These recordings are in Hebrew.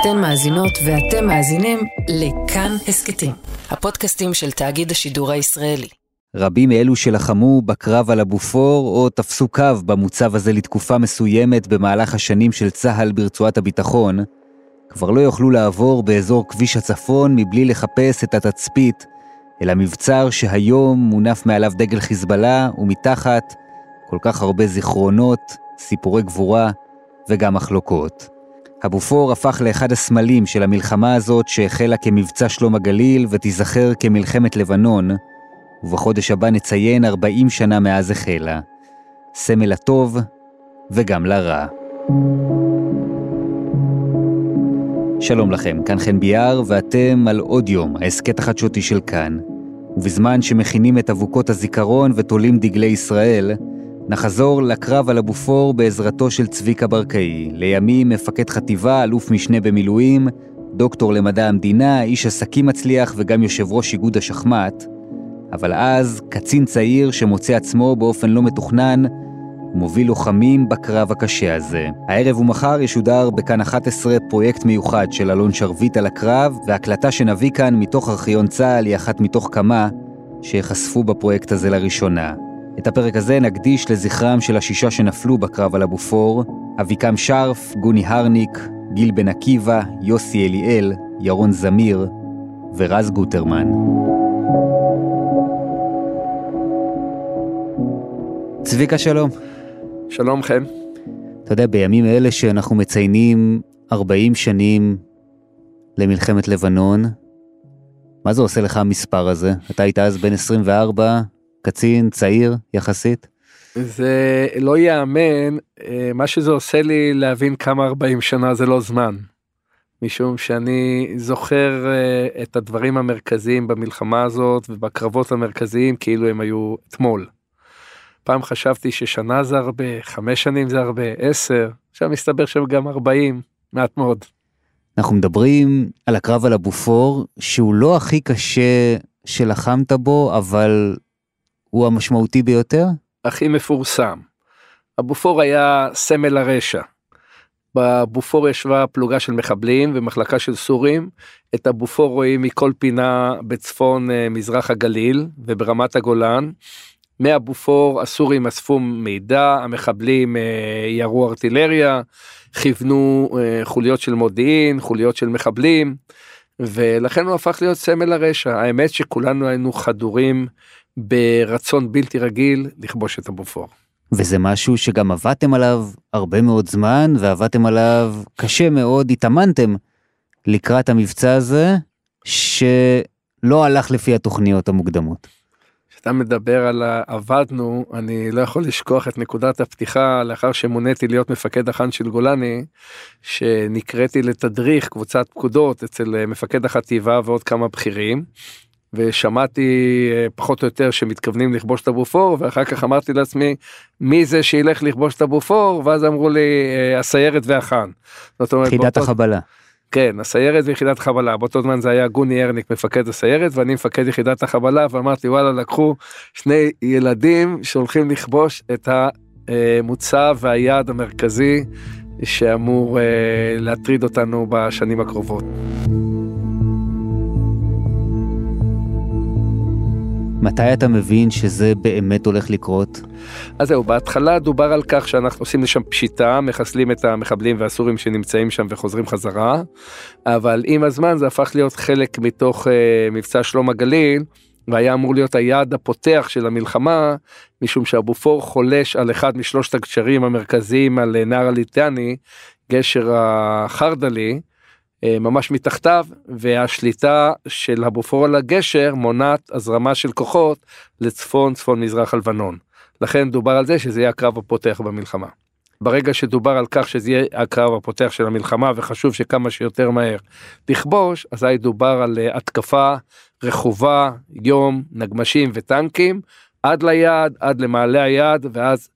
אתן מאזינות ואתם מאזינים לכאן הסכתים, הפודקאסטים של תאגיד השידור הישראלי. רבים מאלו שלחמו בקרב על הבופור או תפסו קו במוצב הזה לתקופה מסוימת במהלך השנים של צה"ל ברצועת הביטחון, כבר לא יוכלו לעבור באזור כביש הצפון מבלי לחפש את התצפית אל המבצר שהיום מונף מעליו דגל חיזבאללה ומתחת כל כך הרבה זיכרונות, סיפורי גבורה וגם מחלוקות. הבופור הפך לאחד הסמלים של המלחמה הזאת שהחלה כמבצע שלום הגליל ותיזכר כמלחמת לבנון, ובחודש הבא נציין 40 שנה מאז החלה. סמל לטוב וגם לרע. שלום לכם, כאן חן ביאר, ואתם על עוד יום, ההסכת החדשותי של כאן. ובזמן שמכינים את אבוקות הזיכרון ותולים דגלי ישראל, נחזור לקרב על הבופור בעזרתו של צביקה ברקאי, לימים מפקד חטיבה, אלוף משנה במילואים, דוקטור למדע המדינה, איש עסקים מצליח וגם יושב ראש איגוד השחמט, אבל אז קצין צעיר שמוצא עצמו באופן לא מתוכנן, מוביל לוחמים בקרב הקשה הזה. הערב ומחר ישודר בכאן 11 פרויקט מיוחד של אלון שרביט על הקרב, והקלטה שנביא כאן מתוך ארכיון צה"ל היא אחת מתוך כמה שיחשפו בפרויקט הזה לראשונה. את הפרק הזה נקדיש לזכרם של השישה שנפלו בקרב על הבופור, אביקם שרף, גוני הרניק, גיל בן עקיבא, יוסי אליאל, ירון זמיר ורז גוטרמן. צביקה שלום. שלום חן. אתה יודע, בימים אלה שאנחנו מציינים 40 שנים למלחמת לבנון, מה זה עושה לך המספר הזה? אתה היית אז בן 24, קצין, צעיר יחסית? זה לא ייאמן, אה, מה שזה עושה לי להבין כמה 40 שנה זה לא זמן. משום שאני זוכר אה, את הדברים המרכזיים במלחמה הזאת ובקרבות המרכזיים כאילו הם היו אתמול. פעם חשבתי ששנה זה הרבה, חמש שנים זה הרבה, עשר, עכשיו מסתבר שהם גם 40, מעט מאוד. אנחנו מדברים על הקרב על הבופור, שהוא לא הכי קשה שלחמת בו, אבל הוא המשמעותי ביותר? הכי מפורסם. הבופור היה סמל הרשע. בבופור ישבה פלוגה של מחבלים ומחלקה של סורים. את הבופור רואים מכל פינה בצפון אה, מזרח הגליל וברמת הגולן. מהבופור הסורים אספו מידע, המחבלים אה, ירו ארטילריה, כיוונו אה, חוליות של מודיעין, חוליות של מחבלים, ולכן הוא הפך להיות סמל הרשע. האמת שכולנו היינו חדורים ברצון בלתי רגיל לכבוש את הבופור. וזה משהו שגם עבדתם עליו הרבה מאוד זמן, ועבדתם עליו קשה מאוד, התאמנתם לקראת המבצע הזה, שלא הלך לפי התוכניות המוקדמות. כשאתה מדבר על עבדנו, אני לא יכול לשכוח את נקודת הפתיחה לאחר שמוניתי להיות מפקד החאן של גולני, שנקראתי לתדריך קבוצת פקודות אצל מפקד החטיבה ועוד כמה בכירים. ושמעתי אה, פחות או יותר שמתכוונים לכבוש את הבופור ואחר כך אמרתי לעצמי מי זה שילך לכבוש את הבופור ואז אמרו לי אה, הסיירת והחאן. יחידת החבלה. כן הסיירת ויחידת חבלה באותו זמן זה היה גוני ארניק מפקד הסיירת ואני מפקד יחידת החבלה ואמרתי וואלה לקחו שני ילדים שהולכים לכבוש את המוצב והיעד המרכזי שאמור אה, להטריד אותנו בשנים הקרובות. מתי אתה מבין שזה באמת הולך לקרות? אז זהו, בהתחלה דובר על כך שאנחנו עושים לשם פשיטה, מחסלים את המחבלים והסורים שנמצאים שם וחוזרים חזרה, אבל עם הזמן זה הפך להיות חלק מתוך uh, מבצע שלום הגליל, והיה אמור להיות היעד הפותח של המלחמה, משום שאבופור חולש על אחד משלושת הגשרים המרכזיים על נהר הליטני, גשר החרדלי, אה, ממש מתחתיו והשליטה של הבופור על הגשר מונעת הזרמה של כוחות לצפון צפון מזרח הלבנון. לכן דובר על זה שזה יהיה הקרב הפותח במלחמה. ברגע שדובר על כך שזה יהיה הקרב הפותח של המלחמה וחשוב שכמה שיותר מהר לכבוש, אזי דובר על אה, התקפה רכובה, יום, נגמשים וטנקים, עד ליעד, עד למעלה היעד, ואז אה,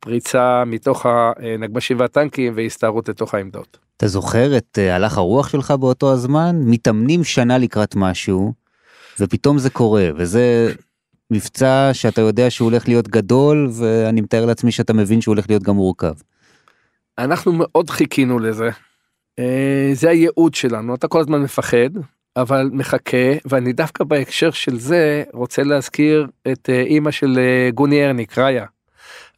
פריצה מתוך הנגמשים והטנקים והסתערות לתוך העמדות. אתה זוכר את אה, הלך הרוח שלך באותו הזמן? מתאמנים שנה לקראת משהו, ופתאום זה קורה, וזה מבצע שאתה יודע שהוא הולך להיות גדול, ואני מתאר לעצמי שאתה מבין שהוא הולך להיות גם מורכב. אנחנו מאוד חיכינו לזה. אה, זה הייעוד שלנו, אתה כל הזמן מפחד, אבל מחכה, ואני דווקא בהקשר של זה רוצה להזכיר את אה, אימא של אה, גוני ארניק, ראיה.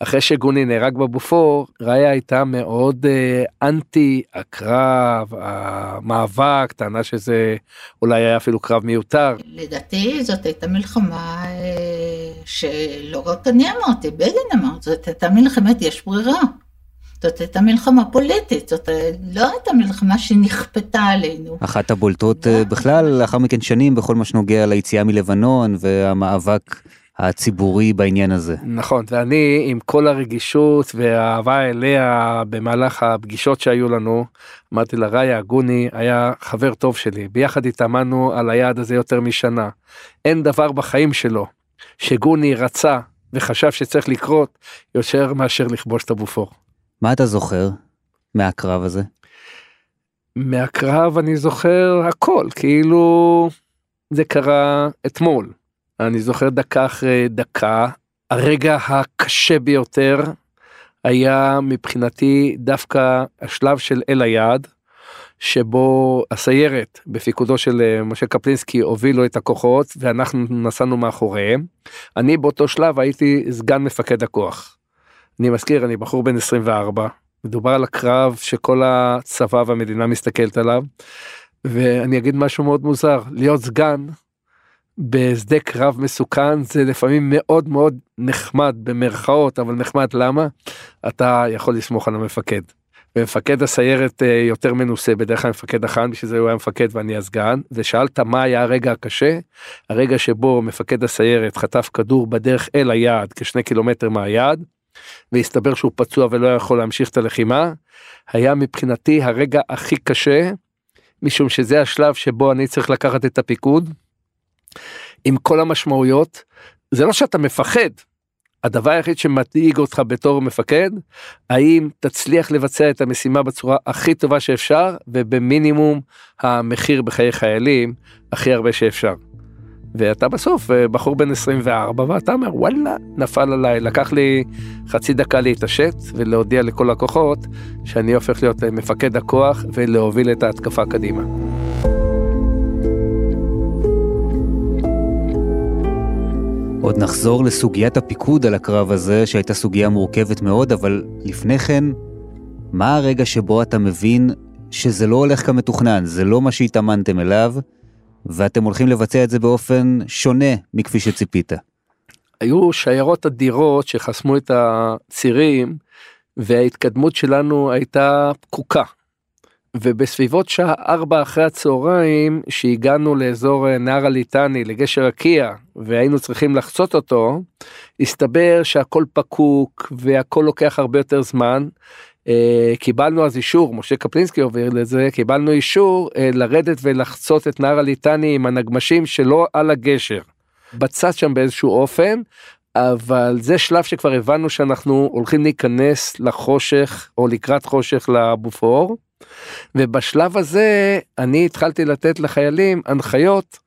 אחרי שגוני נהרג בבופור, ראיה הייתה מאוד אה, אנטי הקרב, המאבק, טענה שזה אולי היה אפילו קרב מיותר. לדעתי זאת הייתה מלחמה אה, שלא רק אני אמרתי, בגין אמר, זאת הייתה מלחמת יש ברירה. זאת הייתה מלחמה פוליטית, זאת לא הייתה מלחמה שנכפתה עלינו. אחת הבולטות אה, בכלל, לאחר מכן שנים, בכל מה שנוגע ליציאה מלבנון והמאבק הציבורי בעניין הזה. נכון, ואני עם כל הרגישות והאהבה אליה במהלך הפגישות שהיו לנו, אמרתי לה, ראיה גוני היה חבר טוב שלי, ביחד התאמנו על היעד הזה יותר משנה. אין דבר בחיים שלו שגוני רצה וחשב שצריך לקרות יותר מאשר לכבוש את הבופור. מה אתה זוכר מהקרב הזה? מהקרב אני זוכר הכל, כאילו זה קרה אתמול. אני זוכר דקה אחרי דקה, הרגע הקשה ביותר היה מבחינתי דווקא השלב של אל היעד, שבו הסיירת בפיקודו של אה, משה קפלינסקי הובילו את הכוחות ואנחנו נסענו מאחוריהם. אני באותו שלב הייתי סגן מפקד הכוח. אני מזכיר, אני בחור בן 24, מדובר על הקרב שכל הצבא והמדינה מסתכלת עליו, ואני אגיד משהו מאוד מוזר, להיות סגן בשדה קרב מסוכן זה לפעמים מאוד מאוד נחמד במרכאות, אבל נחמד למה? אתה יכול לסמוך על המפקד. ומפקד הסיירת אה, יותר מנוסה בדרך כלל מפקד החאן בשביל זה הוא היה מפקד ואני הסגן ושאלת מה היה הרגע הקשה הרגע שבו מפקד הסיירת חטף כדור בדרך אל היעד כשני קילומטר מהיעד והסתבר שהוא פצוע ולא יכול להמשיך את הלחימה, היה מבחינתי הרגע הכי קשה, משום שזה השלב שבו אני צריך לקחת את הפיקוד, עם כל המשמעויות. זה לא שאתה מפחד, הדבר היחיד שמדאיג אותך בתור מפקד, האם תצליח לבצע את המשימה בצורה הכי טובה שאפשר ובמינימום המחיר בחיי חיילים הכי הרבה שאפשר. ואתה בסוף אה, בחור בן 24 ואתה אומר וואלה נפל עליי לקח לי חצי דקה להתעשת ולהודיע לכל הכוחות שאני הופך להיות אה, מפקד הכוח ולהוביל את ההתקפה קדימה. עוד נחזור לסוגיית הפיקוד על הקרב הזה שהייתה סוגיה מורכבת מאוד אבל לפני כן מה הרגע שבו אתה מבין שזה לא הולך כמתוכנן זה לא מה שהתאמנתם אליו ואתם הולכים לבצע את זה באופן שונה מכפי שציפית. היו שיירות אדירות שחסמו את הצירים וההתקדמות שלנו הייתה פקוקה. ובסביבות שעה ארבע אחרי הצהריים שהגענו לאזור אה, נהר הליטני לגשר הקיה והיינו צריכים לחצות אותו הסתבר שהכל פקוק והכל לוקח הרבה יותר זמן אה, קיבלנו אז אישור, משה קפלינסקי עובר לזה, קיבלנו אישור אה, לרדת ולחצות את נהר הליטני עם הנגמשים שלא על הגשר. בצד שם באיזשהו אופן, אבל זה שלב שכבר הבנו שאנחנו הולכים להיכנס לחושך או לקראת חושך לבופור. ובשלב הזה אני התחלתי לתת לחיילים הנחיות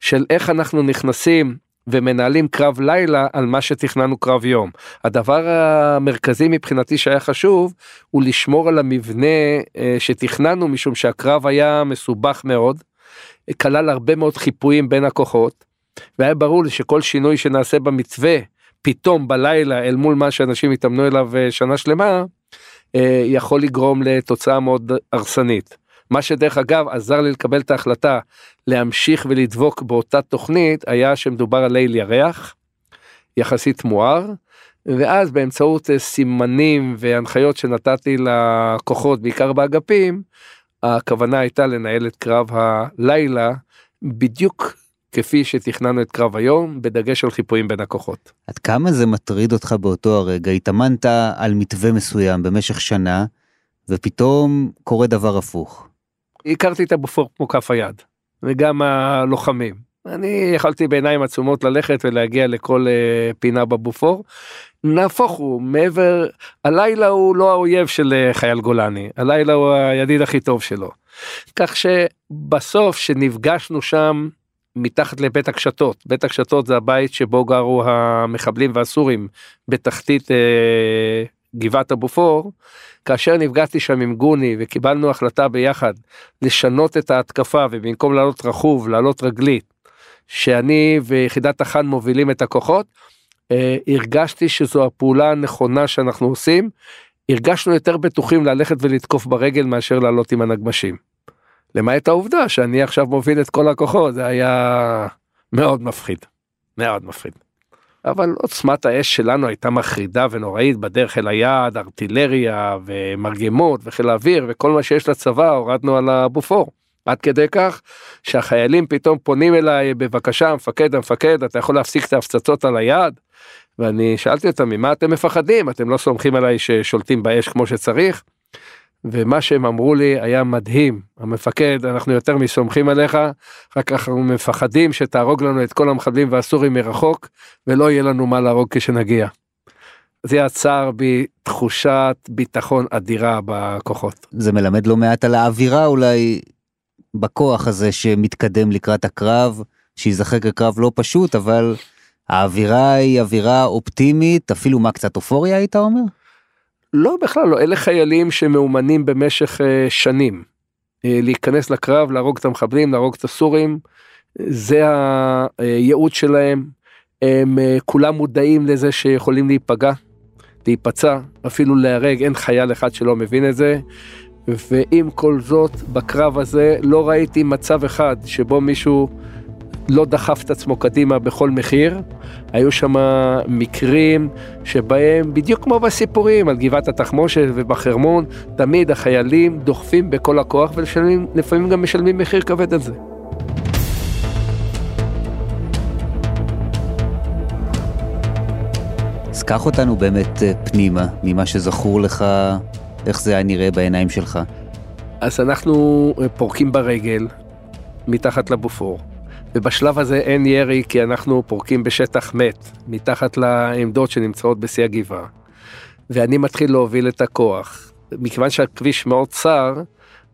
של איך אנחנו נכנסים ומנהלים קרב לילה על מה שתכננו קרב יום. הדבר המרכזי מבחינתי שהיה חשוב הוא לשמור על המבנה אה, שתכננו משום שהקרב היה מסובך מאוד, כלל הרבה מאוד חיפויים בין הכוחות, והיה ברור לי שכל שינוי שנעשה במתווה פתאום בלילה אל מול מה שאנשים התאמנו אליו אה, שנה שלמה, יכול לגרום לתוצאה מאוד הרסנית. מה שדרך אגב עזר לי לקבל את ההחלטה להמשיך ולדבוק באותה תוכנית היה שמדובר על ליל ירח יחסית מואר ואז באמצעות אה, סימנים והנחיות שנתתי לכוחות בעיקר באגפים הכוונה הייתה לנהל את קרב הלילה בדיוק כפי שתכננו את קרב היום בדגש על חיפויים בין הכוחות. עד כמה זה מטריד אותך באותו הרגע התאמנת על מתווה מסוים במשך שנה ופתאום קורה דבר הפוך. הכרתי את הבופור כמו כף היד, וגם הלוחמים. אני יכלתי בעיניים עצומות ללכת ולהגיע לכל uh, פינה בבופור. נהפוך הוא, מעבר, הלילה הוא לא האויב של uh, חייל גולני, הלילה הוא הידיד הכי טוב שלו. כך שבסוף שנפגשנו שם מתחת לבית הקשתות, בית הקשתות זה הבית שבו גרו המחבלים והסורים בתחתית uh, גבעת הבופור, כאשר נפגשתי שם עם גוני וקיבלנו החלטה ביחד לשנות את ההתקפה ובמקום לעלות רכוב לעלות רגלית, שאני ויחידת החאן מובילים את הכוחות, אה, הרגשתי שזו הפעולה הנכונה שאנחנו עושים, הרגשנו יותר בטוחים ללכת ולתקוף ברגל מאשר לעלות עם הנגמשים. למעט העובדה שאני עכשיו מוביל את כל הכוחות, זה היה מאוד מפחיד, מאוד מפחיד. אבל עוצמת האש שלנו הייתה מחרידה ונוראית בדרך אל היעד, ארטילריה ומרגמות וחיל האוויר וכל מה שיש לצבא הורדנו על הבופור. עד כדי כך שהחיילים פתאום פונים אליי בבקשה המפקד המפקד אתה יכול להפסיק את ההפצצות על היעד. ואני שאלתי אותם ממה אתם מפחדים אתם לא סומכים עליי ששולטים באש כמו שצריך. ומה שהם אמרו לי היה מדהים המפקד אנחנו יותר מסומכים עליך רק אנחנו מפחדים שתהרוג לנו את כל המחבלים והסורים מרחוק ולא יהיה לנו מה להרוג כשנגיע. זה יצר בי תחושת ביטחון אדירה בכוחות. זה מלמד לא מעט על האווירה אולי בכוח הזה שמתקדם לקראת הקרב, שייזכר כקרב לא פשוט, אבל האווירה היא אווירה אופטימית, אפילו מה קצת אופוריה היית אומר? לא בכלל לא, אלה חיילים שמאומנים במשך uh, שנים. Uh, להיכנס לקרב, להרוג את המחבלים, להרוג את הסורים, זה הייעוד שלהם. הם uh, כולם מודעים לזה שיכולים להיפגע, להיפצע, אפילו להרג, אין חייל אחד שלא מבין את זה. ועם כל זאת, בקרב הזה לא ראיתי מצב אחד שבו מישהו לא דחף את עצמו קדימה בכל מחיר. היו שם מקרים שבהם, בדיוק כמו בסיפורים על גבעת התחמושת ובחרמון, תמיד החיילים דוחפים בכל הכוח ולפעמים גם משלמים מחיר כבד על זה. אז קח אותנו באמת אה, פנימה, ממה שזכור לך איך זה היה נראה בעיניים שלך? אז אנחנו אה, פורקים ברגל מתחת לבופור, ובשלב הזה אין ירי כי אנחנו פורקים בשטח מת, מתחת לעמדות שנמצאות בשיא הגבעה. ואני מתחיל להוביל את הכוח. מכיוון שהכביש מאוד צר,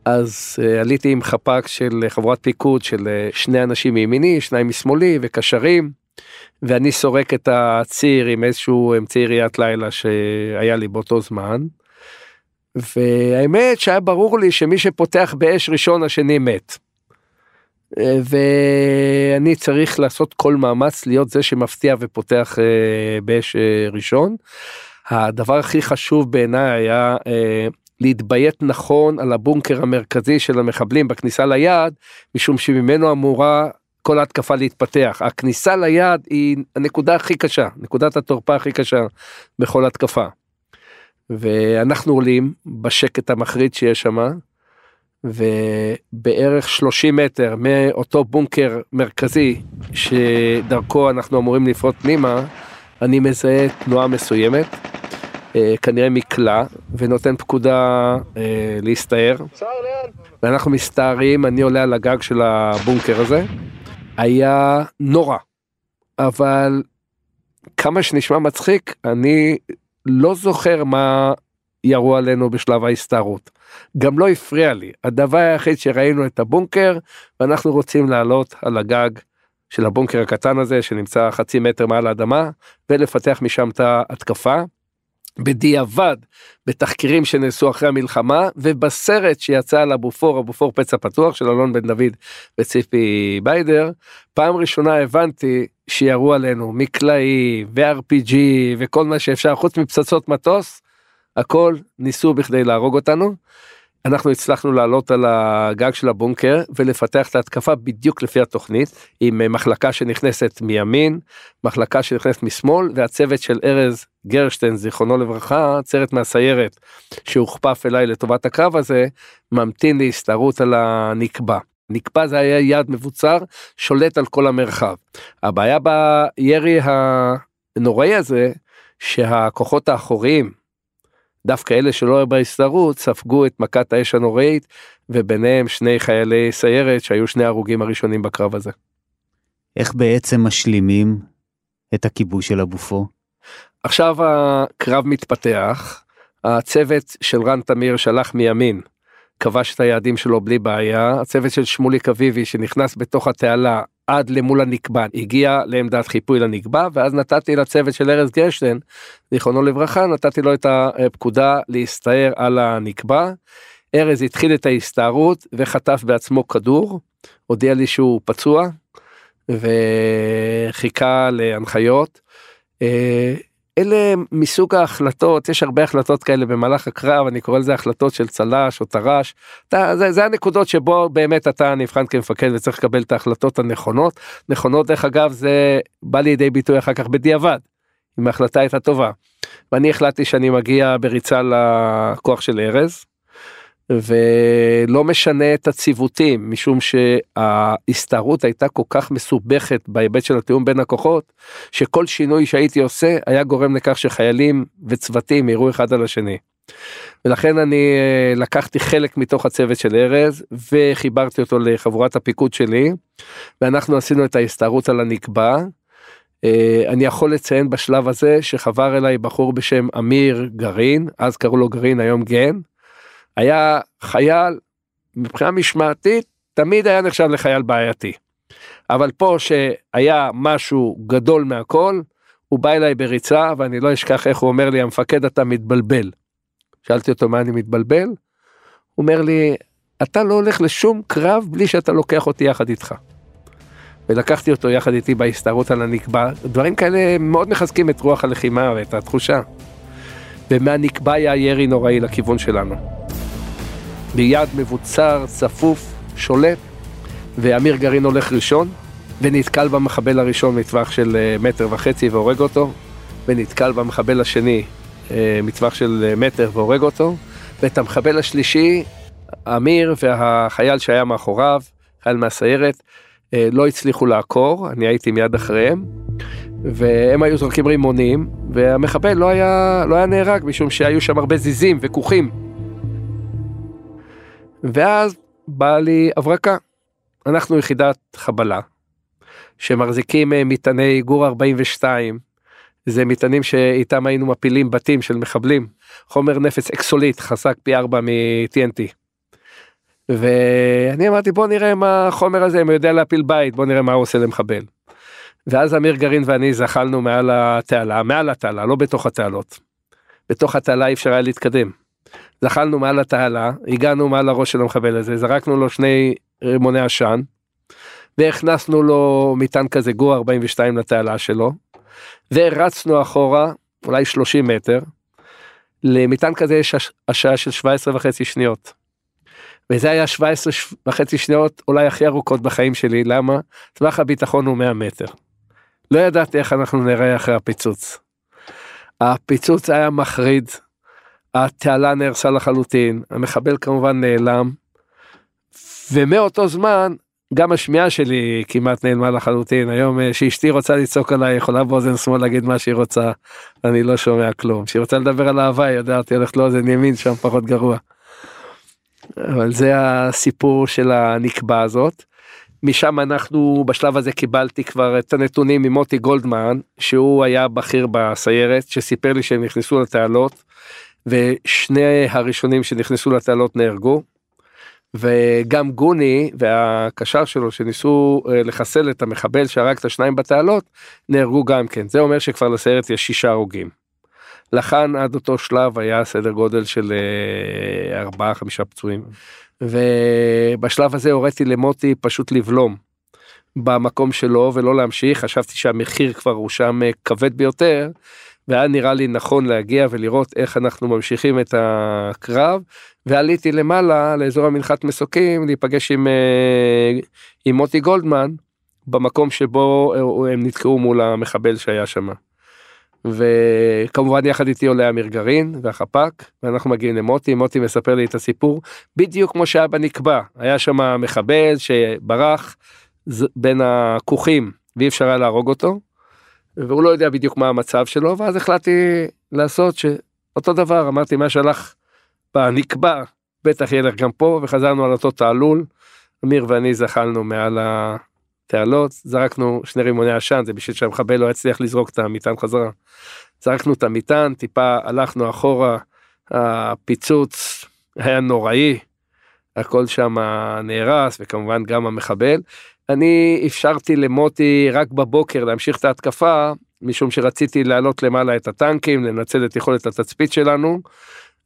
אז uh, עליתי עם חפ"ק של חברת פיקוד של uh, שני אנשים מימיני, שניים משמאלי וקשרים, ואני סורק את הציר עם איזשהו אמצעי ראיית לילה שהיה לי באותו זמן. והאמת שהיה ברור לי שמי שפותח באש ראשון השני מת. ואני צריך לעשות כל מאמץ להיות זה שמפתיע ופותח אה, באש אה, ראשון. הדבר הכי חשוב בעיניי היה אה, להתביית נכון על הבונקר המרכזי של המחבלים בכניסה ליעד, משום שממנו אמורה כל ההתקפה להתפתח. הכניסה ליעד היא הנקודה הכי קשה, נקודת התורפה הכי קשה בכל התקפה. ואנחנו עולים בשקט המחריד שיש שם, ובערך 30 מטר מאותו בונקר מרכזי שדרכו אנחנו אמורים לפרוט פנימה, אני מזהה תנועה מסוימת, אה, כנראה מקלע, ונותן פקודה אה, להסתער. ואנחנו מסתערים, אני עולה על הגג של הבונקר הזה. היה נורא, אבל כמה שנשמע מצחיק, אני לא זוכר מה ירו עלינו בשלב ההסתערות. גם לא הפריע לי. הדבר היחיד שראינו את הבונקר ואנחנו רוצים לעלות על הגג של הבונקר הקטן הזה שנמצא חצי מטר מעל האדמה ולפתח משם את ההתקפה. בדיעבד בתחקירים שנעשו אחרי המלחמה ובסרט שיצא על הבופור הבופור פצע פתוח של אלון בן דוד וציפי ביידר פעם ראשונה הבנתי שירו עלינו מקלעי ו-RPG וכל מה שאפשר חוץ מפצצות מטוס הכל ניסו בכדי להרוג אותנו. אנחנו הצלחנו לעלות על הגג של הבונקר ולפתח את ההתקפה בדיוק לפי התוכנית עם מחלקה שנכנסת מימין מחלקה שנכנסת משמאל והצוות של ארז גרשטיין זיכרונו לברכה צוות מהסיירת שהוכפף אליי לטובת הקרב הזה ממתין להסתערות על הנקבע. נקבע זה היה יעד מבוצר שולט על כל המרחב. הבעיה בירי הנוראי הזה שהכוחות האחוריים דווקא אלה שלא היו בהסתערות ספגו את מכת האש הנוראית וביניהם שני חיילי סיירת שהיו שני הרוגים הראשונים בקרב הזה. איך בעצם משלימים את הכיבוש של הבופור? עכשיו הקרב מתפתח, הצוות של רן תמיר שלח מימין, כבש את היעדים שלו בלי בעיה, הצוות של שמוליק אביבי שנכנס בתוך התעלה עד למול הנקבע, הגיע לעמדת חיפוי לנקבע, ואז נתתי לצוות של ארז גרשטיין, זיכרונו לברכה, נתתי לו את הפקודה להסתער על הנקבע. ארז התחיל את ההסתערות וחטף בעצמו כדור, הודיע לי שהוא פצוע, וחיכה להנחיות. אלה מסוג ההחלטות, יש הרבה החלטות כאלה במהלך הקרב, אני קורא לזה החלטות של צל"ש או טר"ש, זה, זה הנקודות שבו באמת אתה נבחן כמפקד וצריך לקבל את ההחלטות הנכונות. נכונות דרך אגב זה בא לידי ביטוי אחר כך בדיעבד, אם ההחלטה הייתה טובה. ואני החלטתי שאני מגיע בריצה לכוח של ארז, ולא משנה את הציוותים משום שההסתערות הייתה כל כך מסובכת בהיבט של התיאום בין הכוחות שכל שינוי שהייתי עושה היה גורם לכך שחיילים וצוותים יראו אחד על השני. ולכן אני אה, לקחתי חלק מתוך הצוות של ארז וחיברתי אותו לחבורת הפיקוד שלי ואנחנו עשינו את ההסתערות על הנקבע. אה, אני יכול לציין בשלב הזה שחבר אליי בחור בשם אמיר גרעין אז קראו לו גרעין היום גן היה חייל מבחינה משמעתית תמיד היה נחשב לחייל בעייתי. אבל פה שהיה משהו גדול מהכל הוא בא אליי בריצה ואני לא אשכח איך הוא אומר לי המפקד אתה מתבלבל. שאלתי אותו מה אני מתבלבל? הוא אומר לי אתה לא הולך לשום קרב בלי שאתה לוקח אותי יחד איתך. ולקחתי אותו יחד איתי בהסתערות על הנקבע, דברים כאלה מאוד מחזקים את רוח הלחימה ואת התחושה. ומהנקבע היה ירי נוראי לכיוון שלנו. ביד מבוצר, צפוף, שולט, ואמיר גרעין הולך ראשון, ונתקל במחבל הראשון מטווח של אה, מטר וחצי והורג אותו, ונתקל במחבל השני אה, מטווח של אה, מטר והורג אותו, ואת המחבל השלישי, אמיר והחייל שהיה מאחוריו, חייל מהסיירת, לא הצליחו לעקור, אני הייתי מיד אחריהם, והם היו זורקים רימונים, והמחבל לא היה, לא היה נהרג משום שהיו שם הרבה זיזים וכוכים. ואז באה לי הברקה. אנחנו יחידת חבלה, שמחזיקים אה, מטעני גור 42, זה מטענים שאיתם היינו מפילים בתים של מחבלים, חומר נפץ אקסוליט חזק פי 4 מ-TNT. ואני אמרתי בוא נראה מה החומר הזה, אם הוא יודע להפיל בית, בוא נראה מה הוא עושה למחבל. ואז אמיר גרעין ואני זחלנו מעל התעלה, מעל התעלה, לא בתוך התעלות. בתוך התעלה אי אפשר היה להתקדם. זחלנו מעל התעלה, הגענו מעל הראש של המחבל הזה, זרקנו לו שני רימוני עשן, והכנסנו לו מטען כזה גור 42 לתעלה שלו, ורצנו אחורה, אולי 30 מטר, למטען כזה יש השעה של 17 וחצי שניות. וזה היה 17 וחצי שניות אולי הכי ארוכות בחיים שלי, למה? טווח הביטחון הוא 100 מטר. לא ידעתי איך אנחנו נראה אחרי הפיצוץ. הפיצוץ היה מחריד, התעלה נהרסה לחלוטין, המחבל כמובן נעלם, ומאותו זמן גם השמיעה שלי כמעט נעלמה לחלוטין היום אה, שאשתי רוצה לצעוק עליי יכולה באוזן שמאל להגיד מה שהיא רוצה אני לא שומע כלום כשהיא רוצה לדבר על אהבה היא יודעת היא הולכת לאוזן ימין שם פחות גרוע. אבל זה הסיפור של הנקבע הזאת. משם אנחנו בשלב הזה קיבלתי כבר את הנתונים ממוטי גולדמן שהוא היה בכיר בסיירת שסיפר לי שהם נכנסו לתעלות ושני הראשונים שנכנסו לתעלות נהרגו. וגם גוני והקשר שלו שניסו אה, לחסל את המחבל שהרג את השניים בתעלות נהרגו גם כן. זה אומר שכבר לסיירת יש שישה הרוגים. לכאן עד אותו שלב היה סדר גודל של אה, ארבעה חמישה פצועים. ובשלב הזה הוריתי למוטי פשוט לבלום. במקום שלו ולא להמשיך. חשבתי שהמחיר כבר הוא שם אה, כבד ביותר והיה נראה לי נכון להגיע ולראות איך אנחנו ממשיכים את הקרב ועליתי למעלה לאזור המנחת מסוקים להיפגש עם, אה, עם מוטי גולדמן במקום שבו הם נתקעו מול המחבל שהיה שם. וכמובן יחד איתי עולה אמיר גרעין והחפ"ק ואנחנו מגיעים למוטי מוטי מספר לי את הסיפור בדיוק כמו שהיה בנקבע היה שם מחבל שברח בין הכוכים ואי אפשר היה להרוג אותו והוא לא יודע בדיוק מה המצב שלו ואז החלטתי לעשות שאותו דבר אמרתי מה שהלך בנקבע בטח ילך גם פה וחזרנו על אותו תעלול. אמיר ואני זחלנו מעל התעלות זרקנו שני רימוני עשן זה בשביל שהמחבל לא יצליח לזרוק את המטען חזרה. זרקנו את המטען טיפה הלכנו אחורה הפיצוץ היה נוראי. הכל שם נהרס וכמובן גם המחבל. אני אפשרתי למוטי רק בבוקר להמשיך את ההתקפה משום שרציתי להעלות למעלה את הטנקים לנצל את יכולת התצפית שלנו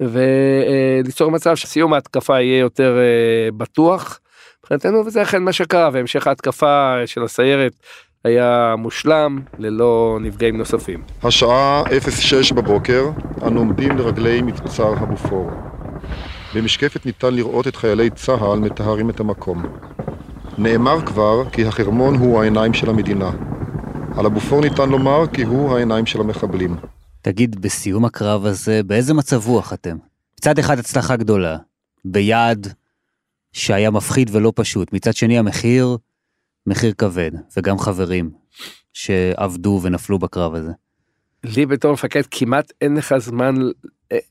וליצור מצב שסיום ההתקפה יהיה יותר אה, בטוח. מבחינתנו וזה אכן מה שקרה והמשך ההתקפה של הסיירת היה מושלם ללא נפגעים נוספים. השעה 06 בבוקר, אנו עומדים לרגלי מבצר הבופור. במשקפת ניתן לראות את חיילי צה"ל מטהרים את המקום. נאמר כבר כי החרמון הוא העיניים של המדינה. על הבופור ניתן לומר כי הוא העיניים של המחבלים. תגיד, בסיום הקרב הזה, באיזה מצב רוח אתם? מצד אחד הצלחה גדולה, ביעד שהיה מפחיד ולא פשוט, מצד שני המחיר, מחיר כבד, וגם חברים שעבדו ונפלו בקרב הזה. לי בתור מפקד כמעט אין לך זמן,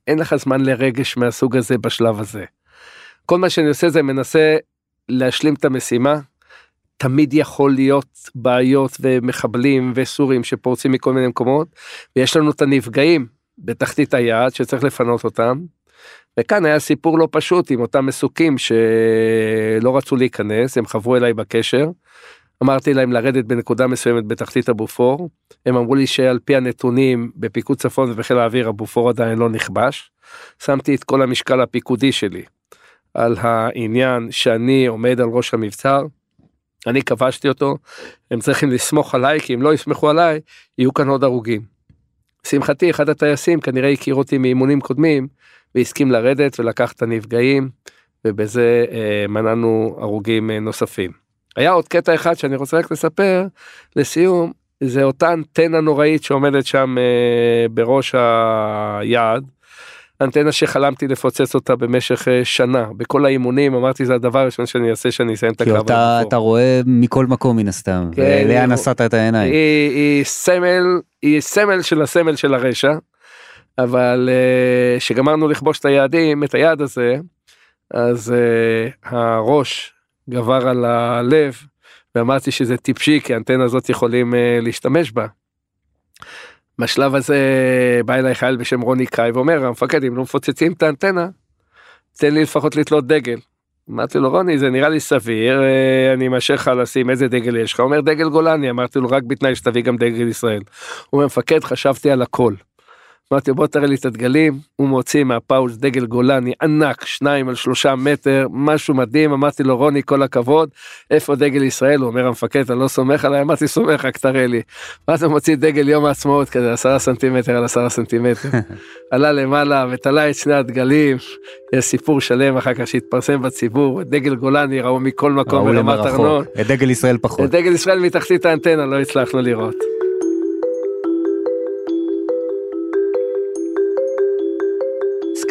אין לך זמן לרגש מהסוג הזה בשלב הזה. כל מה שאני עושה זה מנסה להשלים את המשימה. תמיד יכול להיות בעיות ומחבלים וסורים שפורצים מכל מיני מקומות ויש לנו את הנפגעים בתחתית היעד שצריך לפנות אותם. וכאן היה סיפור לא פשוט עם אותם מסוקים שלא רצו להיכנס הם חברו אליי בקשר. אמרתי להם לרדת בנקודה מסוימת בתחתית הבופור הם אמרו לי שעל פי הנתונים בפיקוד צפון ובחיל האוויר הבופור עדיין לא נכבש. שמתי את כל המשקל הפיקודי שלי על העניין שאני עומד על ראש המבצר. אני כבשתי אותו הם צריכים לסמוך עליי כי אם לא יסמכו עליי יהיו כאן עוד הרוגים. שמחתי אחד הטייסים כנראה הכיר אותי מאימונים קודמים והסכים לרדת ולקח את הנפגעים ובזה אה, מנענו הרוגים אה, נוספים. היה עוד קטע אחד שאני רוצה רק לספר לסיום זה אותה אנטנה נוראית שעומדת שם אה, בראש היעד. אנטנה שחלמתי לפוצץ אותה במשך אה, שנה בכל האימונים אמרתי זה הדבר הראשון שאני אעשה שאני אסיים את כי הקרב. אותה אתה רואה מכל מקום מן הסתם, כן, הוא- נסעת את העיניים. היא, היא סמל היא סמל של הסמל של הרשע. אבל uh, שגמרנו לכבוש את היעדים את היעד הזה אז uh, הראש גבר על הלב ואמרתי שזה טיפשי כי האנטנה הזאת יכולים להשתמש בה. בשלב הזה בא אליי חייל בשם רוני קאי ואומר המפקד אם לא מפוצצים את האנטנה תן לי לפחות לתלות דגל. אמרתי לו רוני זה נראה לי סביר אה, אני מאשר לך לשים איזה דגל יש לך אומר דגל גולני אמרתי לו רק בתנאי שתביא גם דגל ישראל. הוא אומר מפקד חשבתי על הכל. אמרתי לו בוא תראה לי את הדגלים הוא מוציא מהפאוץ' דגל גולני ענק שניים על שלושה מטר משהו מדהים אמרתי לו רוני כל הכבוד איפה דגל ישראל הוא אומר המפקד אתה לא סומך עליי אמרתי סומך רק תראה לי. ואז הוא מוציא דגל יום העצמאות כזה עשרה סנטימטר על עשרה סנטימטר עלה למעלה ותלה את שני הדגלים יש סיפור שלם אחר כך שהתפרסם בציבור את דגל גולני ראו מכל מקום ברמת ארנון. את דגל ישראל פחות. את דגל ישראל מתחתית האנטנה לא הצלחנו לראות.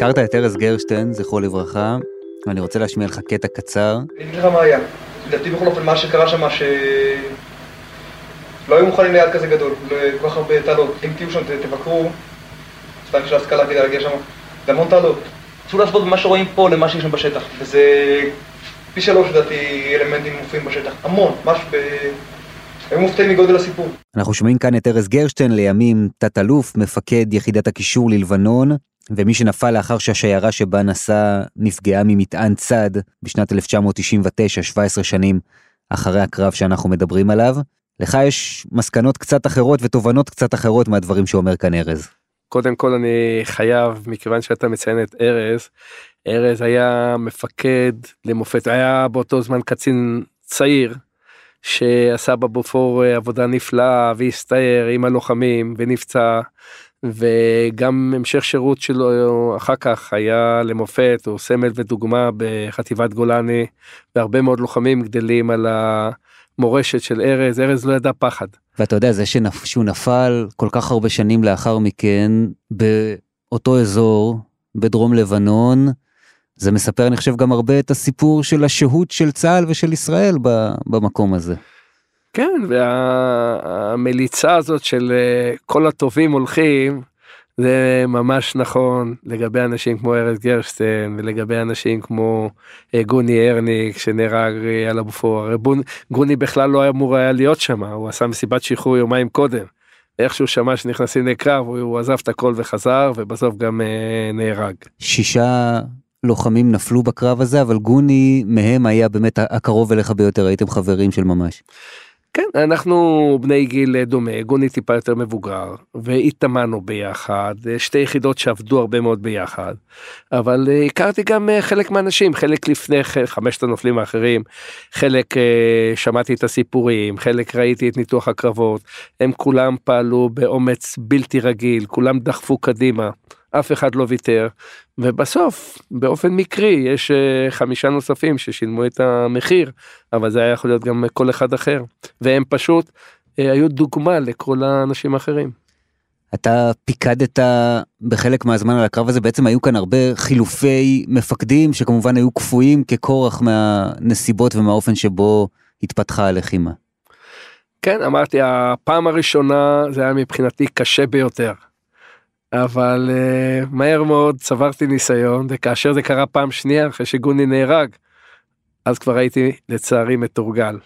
הזכרת את ארז גרשטיין, זכרו לברכה, ואני רוצה להשמיע לך קטע קצר. אני אגיד לך מה היה. לדעתי בכל אופן מה שקרה שם ש... לא היו מוכנים ליד כזה גדול, לכל כך הרבה תעלות. אם תהיו שם, תבקרו, סתם של ההשכלה כדי להגיע שם. זה המון תעלות. רצו להשוות במה שרואים פה למה שיש שם בשטח. וזה פי שלוש לדעתי אלמנטים מופיעים בשטח. המון, משהו ב... היו מופתעים מגודל הסיפור. אנחנו שומעים כאן את ארז גרשטיין, לימים תת-אלוף, מפקד יחידת הקישור ללבנון, ומי שנפל לאחר שהשיירה שבה נסע נפגעה ממטען צד בשנת 1999, 17 שנים אחרי הקרב שאנחנו מדברים עליו. לך יש מסקנות קצת אחרות ותובנות קצת אחרות מהדברים שאומר כאן ארז. קודם כל אני חייב מכיוון שאתה מציין את ארז. ארז היה מפקד למופת היה באותו זמן קצין צעיר שעשה בבופור אה, עבודה נפלאה והסתער עם הלוחמים ונפצע וגם המשך שירות שלו אחר כך היה למופת הוא סמל ודוגמה בחטיבת גולני והרבה מאוד לוחמים גדלים על המורשת של ארז ארז לא ידע פחד. ואתה יודע, זה שנפ... שהוא נפל כל כך הרבה שנים לאחר מכן באותו אזור, בדרום לבנון, זה מספר, אני חושב, גם הרבה את הסיפור של השהות של צה"ל ושל ישראל. במקום הזה. כן, והמליצה הזאת של אה, כל הטובים הולכים, זה ממש נכון לגבי אנשים כמו ארז גרשטיין ולגבי אנשים כמו אה, גוני הרניק שנהרג אה, על הבופור. הרי גוני בכלל לא אמור היה להיות שם, הוא עשה מסיבת שחרור יומיים קודם. איכשהו שמע שנכנסים לקרב הוא עזב את הכל וחזר ובסוף גם אה, נהרג. שישה לוחמים נפלו בקרב הזה, אבל גוני מהם היה באמת הקרוב אליך ביותר, הייתם חברים של ממש. כן, אנחנו בני גיל דומה, גוני טיפה יותר מבוגר, והתאמנו ביחד, שתי יחידות שעבדו הרבה מאוד ביחד, אבל אה, הכרתי גם אה, חלק מהאנשים, חלק לפני חמשת הנופלים האחרים, חלק אה, שמעתי את הסיפורים, חלק ראיתי את ניתוח הקרבות, הם כולם פעלו באומץ בלתי רגיל, כולם דחפו קדימה. אף אחד לא ויתר, ובסוף, באופן מקרי, יש uh, חמישה נוספים ששילמו את המחיר, אבל זה היה יכול להיות גם כל אחד אחר, והם פשוט uh, היו דוגמה לכל האנשים האחרים. אתה פיקדת בחלק מהזמן על הקרב הזה, בעצם היו כאן הרבה חילופי מפקדים שכמובן היו קפואים ככורח מהנסיבות ומהאופן שבו התפתחה הלחימה. כן, אמרתי, הפעם הראשונה זה היה מבחינתי קשה ביותר. אבל uh, מהר מאוד צברתי ניסיון וכאשר זה קרה פעם שנייה אחרי שגוני נהרג אז כבר הייתי לצערי מתורגל.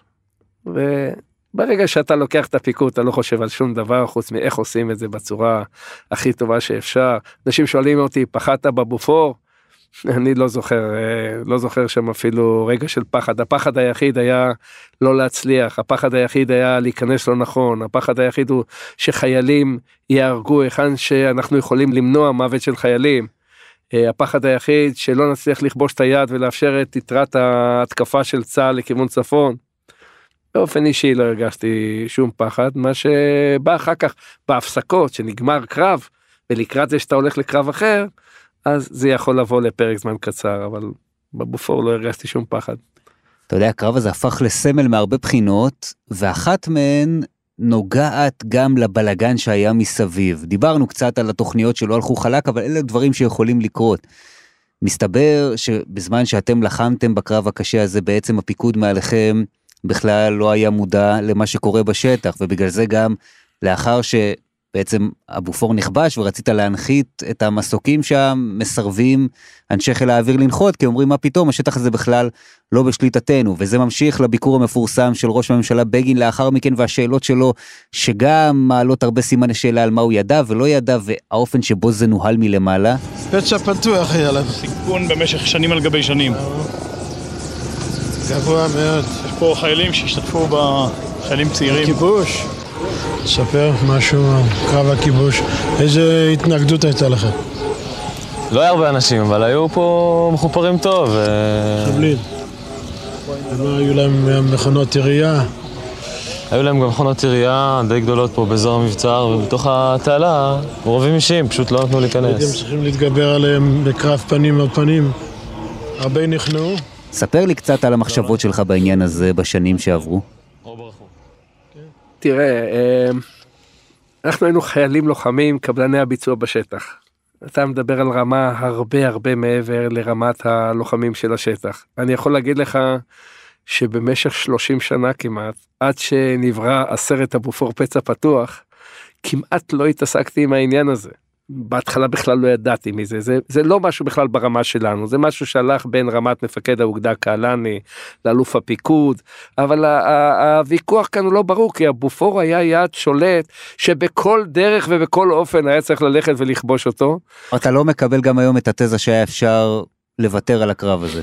וברגע שאתה לוקח את הפיקוד אתה לא חושב על שום דבר חוץ מאיך עושים את זה בצורה הכי טובה שאפשר. אנשים שואלים אותי פחדת בבופור? אני לא זוכר, אה, לא זוכר שם אפילו רגע של פחד. הפחד היחיד היה לא להצליח, הפחד היחיד היה להיכנס לא נכון, הפחד היחיד הוא שחיילים יהרגו היכן שאנחנו יכולים למנוע מוות של חיילים. אה, הפחד היחיד שלא נצליח לכבוש את היד ולאפשר את יתרת ההתקפה של צה"ל לכיוון צפון. באופן אישי לא הרגשתי שום פחד, מה שבא אחר כך בהפסקות שנגמר קרב ולקראת זה שאתה הולך לקרב אחר, אז זה יכול לבוא לפרק זמן קצר, אבל בבופור לא הרגשתי שום פחד. אתה יודע, הקרב הזה הפך לסמל מהרבה בחינות, ואחת מהן נוגעת גם לבלגן שהיה מסביב. דיברנו קצת על התוכניות שלא הלכו חלק, אבל אלה דברים שיכולים לקרות. מסתבר שבזמן שאתם לחמתם בקרב הקשה הזה, בעצם הפיקוד מעליכם בכלל לא היה מודע למה שקורה בשטח, ובגלל זה גם לאחר ש... בעצם הבופור נכבש ורצית להנחית את המסוקים שם, מסרבים אנשי חיל האוויר לנחות, כי אומרים מה פתאום, השטח הזה בכלל לא בשליטתנו, וזה ממשיך לביקור המפורסם של ראש הממשלה בגין לאחר מכן, והשאלות שלו, שגם מעלות הרבה סימני שאלה על מה הוא ידע ולא ידע, והאופן שבו זה נוהל מלמעלה. פצע פתוח היה לנו. סיכון במשך שנים על גבי שנים. גבוה מאוד. יש פה חיילים שהשתתפו בחיילים צעירים. כיבוש. ספר משהו על קרב הכיבוש. איזה התנגדות הייתה לך? לא היה הרבה אנשים, אבל היו פה מחופרים טוב. חבלים. ומה, היו להם מכונות ירייה? היו להם גם מכונות ירייה די גדולות פה באזור המבצר, ובתוך התעלה רובים אישיים, פשוט לא נתנו להיכנס. הייתם צריכים להתגבר עליהם בקרב פנים על פנים. הרבה נכנעו. ספר לי קצת על המחשבות שלך בעניין הזה בשנים שעברו. תראה, אה, אנחנו היינו חיילים לוחמים, קבלני הביצוע בשטח. אתה מדבר על רמה הרבה הרבה מעבר לרמת הלוחמים של השטח. אני יכול להגיד לך שבמשך 30 שנה כמעט, עד שנברא הסרט הבופור פצע פתוח, כמעט לא התעסקתי עם העניין הזה. בהתחלה בכלל לא ידעתי מזה זה זה לא משהו בכלל ברמה שלנו זה משהו שהלך בין רמת מפקד האוגדה קהלני לאלוף הפיקוד אבל הוויכוח כאן הוא לא ברור כי הבופור היה יעד שולט שבכל דרך ובכל אופן היה צריך ללכת ולכבוש אותו. אתה לא מקבל גם היום את התזה שהיה אפשר לוותר על הקרב הזה.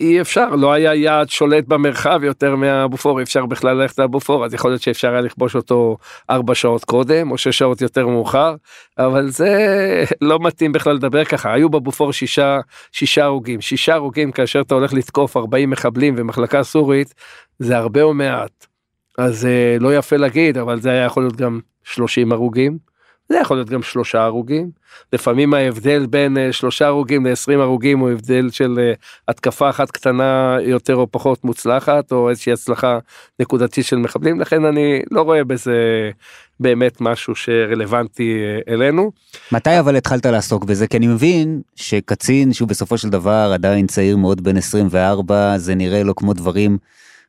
אי אפשר לא היה יעד שולט במרחב יותר מהבופור אי אפשר בכלל ללכת לבופור אז יכול להיות שאפשר היה לכבוש אותו ארבע שעות קודם או שש שעות יותר מאוחר אבל זה לא מתאים בכלל לדבר ככה. היו בבופור שישה שישה הרוגים. שישה הרוגים כאשר אתה הולך לתקוף 40 מחבלים ומחלקה סורית זה הרבה או מעט. אז אה, לא יפה להגיד אבל זה היה יכול להיות גם 30 הרוגים זה יכול להיות גם שלושה הרוגים. לפעמים ההבדל בין אה, שלושה הרוגים ל-20 הרוגים הוא הבדל של אה, התקפה אחת קטנה יותר או פחות מוצלחת או איזושהי הצלחה נקודתית של מחבלים לכן אני לא רואה בזה באמת משהו שרלוונטי אה, אלינו. מתי אבל התחלת לעסוק בזה כי אני מבין שקצין שהוא בסופו של דבר עדיין צעיר מאוד בן 24 זה נראה לו כמו דברים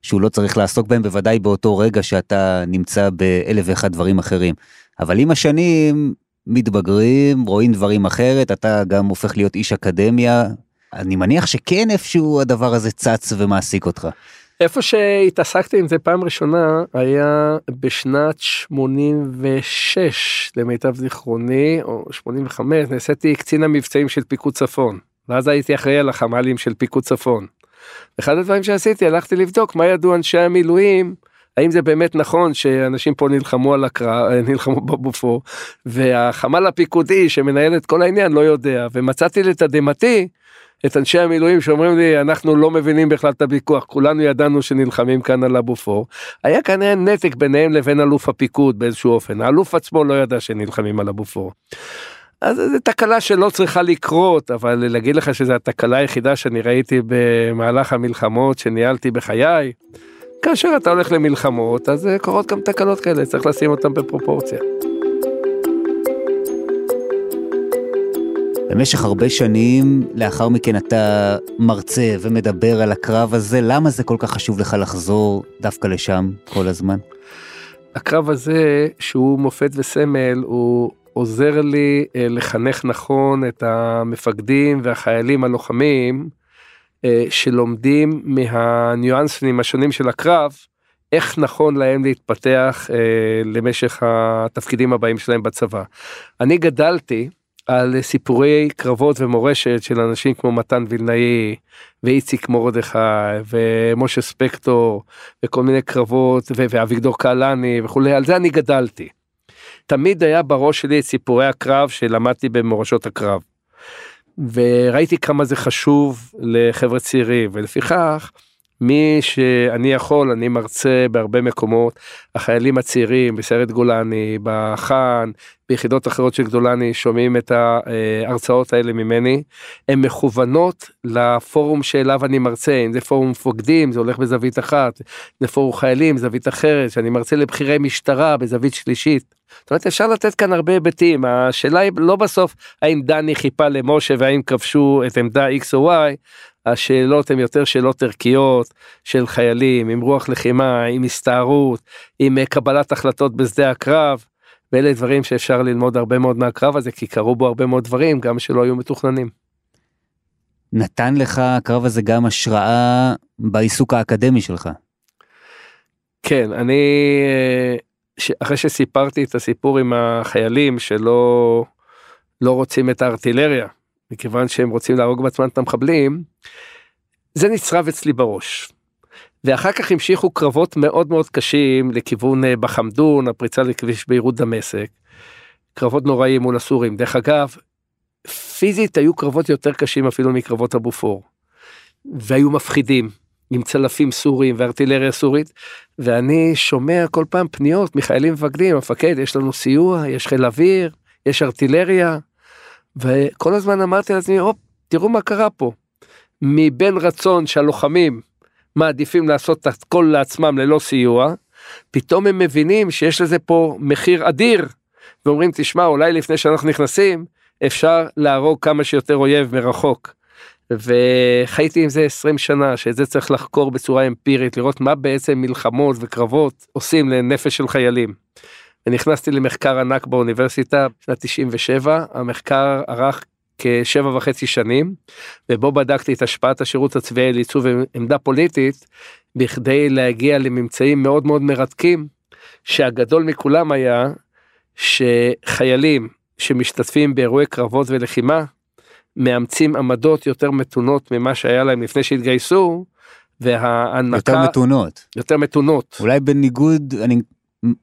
שהוא לא צריך לעסוק בהם בוודאי באותו רגע שאתה נמצא באלף ואחד דברים אחרים. אבל עם השנים מתבגרים, רואים דברים אחרת, אתה גם הופך להיות איש אקדמיה. אני מניח שכן איפשהו הדבר הזה צץ ומעסיק אותך. איפה שהתעסקתי עם זה פעם ראשונה היה בשנת 86 למיטב זיכרוני או 85 נעשיתי קצין המבצעים של פיקוד צפון ואז הייתי אחראי על החמ"לים של פיקוד צפון. אחד הדברים שעשיתי, הלכתי לבדוק מה ידעו אנשי המילואים, האם זה באמת נכון שאנשים פה נלחמו על הקרב, נלחמו בבופור, והחמ"ל הפיקודי שמנהל את כל העניין לא יודע, ומצאתי לתדהמתי את אנשי המילואים שאומרים לי אנחנו לא מבינים בכלל את הוויכוח כולנו ידענו שנלחמים כאן על הבופור היה כנראה נתק ביניהם לבין אלוף הפיקוד באיזשהו אופן האלוף עצמו לא ידע שנלחמים על הבופור. אז זו תקלה שלא צריכה לקרות אבל להגיד לך שזו התקלה היחידה שאני ראיתי במהלך המלחמות שניהלתי בחיי. כאשר אתה הולך למלחמות אז קורות גם תקלות כאלה צריך לשים אותם בפרופורציה. במשך הרבה שנים לאחר מכן אתה מרצה ומדבר על הקרב הזה, למה זה כל כך חשוב לך לחזור דווקא לשם כל הזמן? הקרב הזה שהוא מופת וסמל הוא עוזר לי אה, לחנך נכון את המפקדים והחיילים הלוחמים אה, שלומדים מהניואנסים השונים של הקרב, איך נכון להם להתפתח אה, למשך התפקידים הבאים שלהם בצבא. אני גדלתי על סיפורי קרבות ומורשת של אנשים כמו מתן וילנאי ואיציק מרדכי ומשה ספקטור וכל מיני קרבות ואביגדור קהלני וכולי על זה אני גדלתי. תמיד היה בראש שלי את סיפורי הקרב שלמדתי במורשות הקרב. וראיתי כמה זה חשוב לחבר'ה צעירים ולפיכך מי שאני יכול אני מרצה בהרבה מקומות החיילים הצעירים בסיירת גולני בחאן ביחידות אחרות של גולני שומעים את ההרצאות האלה ממני הן מכוונות לפורום שאליו אני מרצה אם זה פורום מפקדים זה הולך בזווית אחת זה פורום חיילים זווית אחרת שאני מרצה לבכירי משטרה בזווית שלישית. זאת אומרת אפשר לתת כאן הרבה היבטים השאלה היא לא בסוף האם דני חיפה למשה והאם כבשו את עמדה x או y השאלות הן יותר שאלות ערכיות של חיילים עם רוח לחימה עם הסתערות עם אה, קבלת החלטות בשדה הקרב. ואלה דברים שאפשר ללמוד הרבה מאוד מהקרב הזה כי קרו בו הרבה מאוד דברים גם שלא היו מתוכננים. נתן לך הקרב הזה גם השראה בעיסוק האקדמי שלך. כן אני אה, אחרי שסיפרתי את הסיפור עם החיילים שלא לא רוצים את הארטילריה מכיוון שהם רוצים להרוג בעצמם את המחבלים, זה נצרב אצלי בראש. ואחר כך המשיכו קרבות מאוד מאוד קשים לכיוון אה, בחמדון, הפריצה לכביש ביירות דמשק. קרבות נוראים מול הסורים. דרך אגב, פיזית היו קרבות יותר קשים אפילו מקרבות הבופור. והיו מפחידים, עם צלפים סורים וארטילריה סורית, ואני שומע כל פעם פניות מחיילים מפקדים, המפקד, יש לנו סיוע, יש חיל אוויר, יש ארטילריה, וכל הזמן אמרתי לעצמי, הופ, תראו מה קרה פה. מבין רצון שהלוחמים מעדיפים לעשות את הכל לעצמם ללא סיוע, פתאום הם מבינים שיש לזה פה מחיר אדיר, ואומרים, תשמע, אולי לפני שאנחנו נכנסים, אפשר להרוג כמה שיותר אויב מרחוק. וחייתי עם זה 20 שנה שאת זה צריך לחקור בצורה אמפירית לראות מה בעצם מלחמות וקרבות עושים לנפש של חיילים. ונכנסתי למחקר ענק באוניברסיטה בשנת 97 המחקר ארך כשבע וחצי שנים ובו בדקתי את השפעת השירות הצבאי על עיצוב עמדה פוליטית בכדי להגיע לממצאים מאוד מאוד מרתקים שהגדול מכולם היה שחיילים שמשתתפים באירועי קרבות ולחימה מאמצים עמדות יותר מתונות ממה שהיה להם לפני שהתגייסו וההנמקה יותר מתונות יותר מתונות אולי בניגוד אני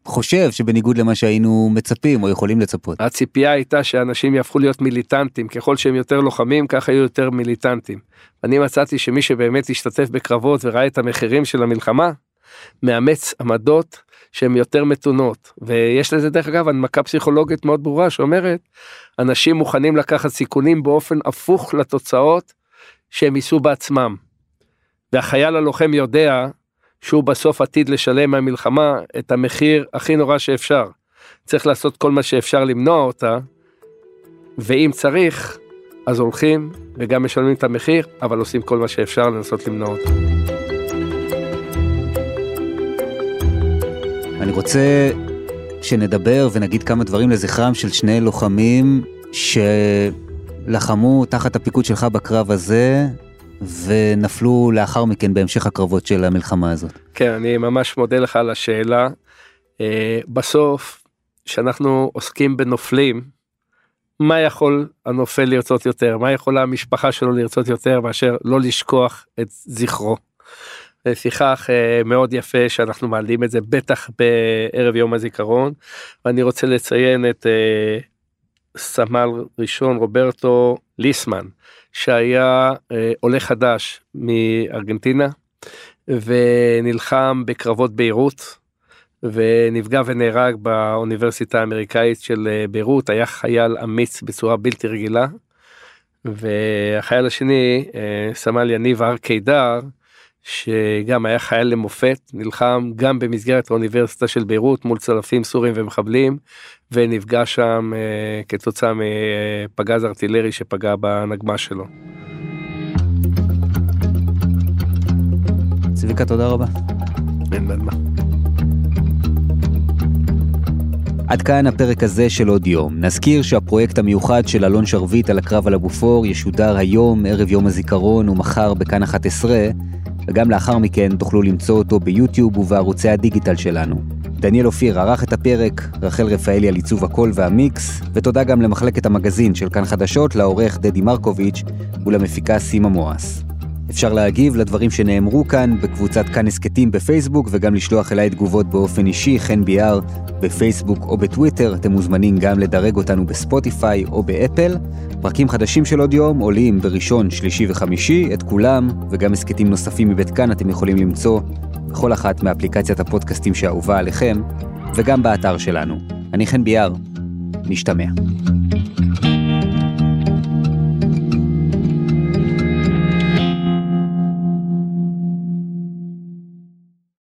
חושב שבניגוד למה שהיינו מצפים או יכולים לצפות. הציפייה הייתה שאנשים יהפכו להיות מיליטנטים ככל שהם יותר לוחמים ככה יהיו יותר מיליטנטים. אני מצאתי שמי שבאמת השתתף בקרבות וראה את המחירים של המלחמה מאמץ עמדות שהן יותר מתונות ויש לזה דרך אגב הנמקה פסיכולוגית מאוד ברורה שאומרת אנשים מוכנים לקחת סיכונים באופן הפוך לתוצאות שהם יישאו בעצמם. והחייל הלוחם יודע שהוא בסוף עתיד לשלם מהמלחמה את המחיר הכי נורא שאפשר. צריך לעשות כל מה שאפשר למנוע אותה, ואם צריך, אז הולכים וגם משלמים את המחיר, אבל עושים כל מה שאפשר לנסות למנוע אותה. רוצה שנדבר ונגיד כמה דברים לזכרם של שני לוחמים שלחמו תחת הפיקוד שלך בקרב הזה, ונפלו לאחר מכן בהמשך הקרבות של המלחמה הזאת. כן, אני ממש מודה לך על השאלה. Uh, בסוף, כשאנחנו עוסקים בנופלים, מה יכול הנופל לרצות יותר, מה יכולה המשפחה שלו לרצות יותר מאשר לא לשכוח את זכרו. לפיכך אה, מאוד יפה שאנחנו מעלים את זה בטח בערב יום הזיכרון ואני רוצה לציין את אה, סמל ראשון רוברטו ליסמן שהיה אה, עולה חדש מארגנטינה ונלחם בקרבות ביירות ונפגע ונהרג באוניברסיטה האמריקאית של ביירות היה חייל אמיץ בצורה בלתי רגילה. והחייל השני סמל יניב הר קידר שגם היה חייל למופת, נלחם גם במסגרת האוניברסיטה של ביירות מול צלפים סורים ומחבלים, ונפגע שם אה, כתוצאה מפגז ארטילרי שפגע בנגמ"ש שלו. צביקה, תודה רבה. אין על מה. עד כאן הפרק הזה של עוד יום. נזכיר שהפרויקט המיוחד של אלון שרביט על הקרב על הבופור ישודר היום, ערב יום הזיכרון ומחר בכאן 11, וגם לאחר מכן תוכלו למצוא אותו ביוטיוב ובערוצי הדיגיטל שלנו. דניאל אופיר ערך את הפרק, רחל רפאלי על עיצוב הקול והמיקס, ותודה גם למחלקת המגזין של כאן חדשות, לעורך דדי מרקוביץ' ולמפיקה סימה מואס. אפשר להגיב לדברים שנאמרו כאן בקבוצת כאן הסכתים בפייסבוק וגם לשלוח אליי תגובות באופן אישי, חן ביאר, בפייסבוק או בטוויטר. אתם מוזמנים גם לדרג אותנו בספוטיפיי או באפל. פרקים חדשים של עוד יום עולים בראשון, שלישי וחמישי, את כולם, וגם הסכתים נוספים מבית כאן אתם יכולים למצוא בכל אחת מאפליקציית הפודקאסטים שאהובה עליכם, וגם באתר שלנו. אני חן ביאר, נשתמע.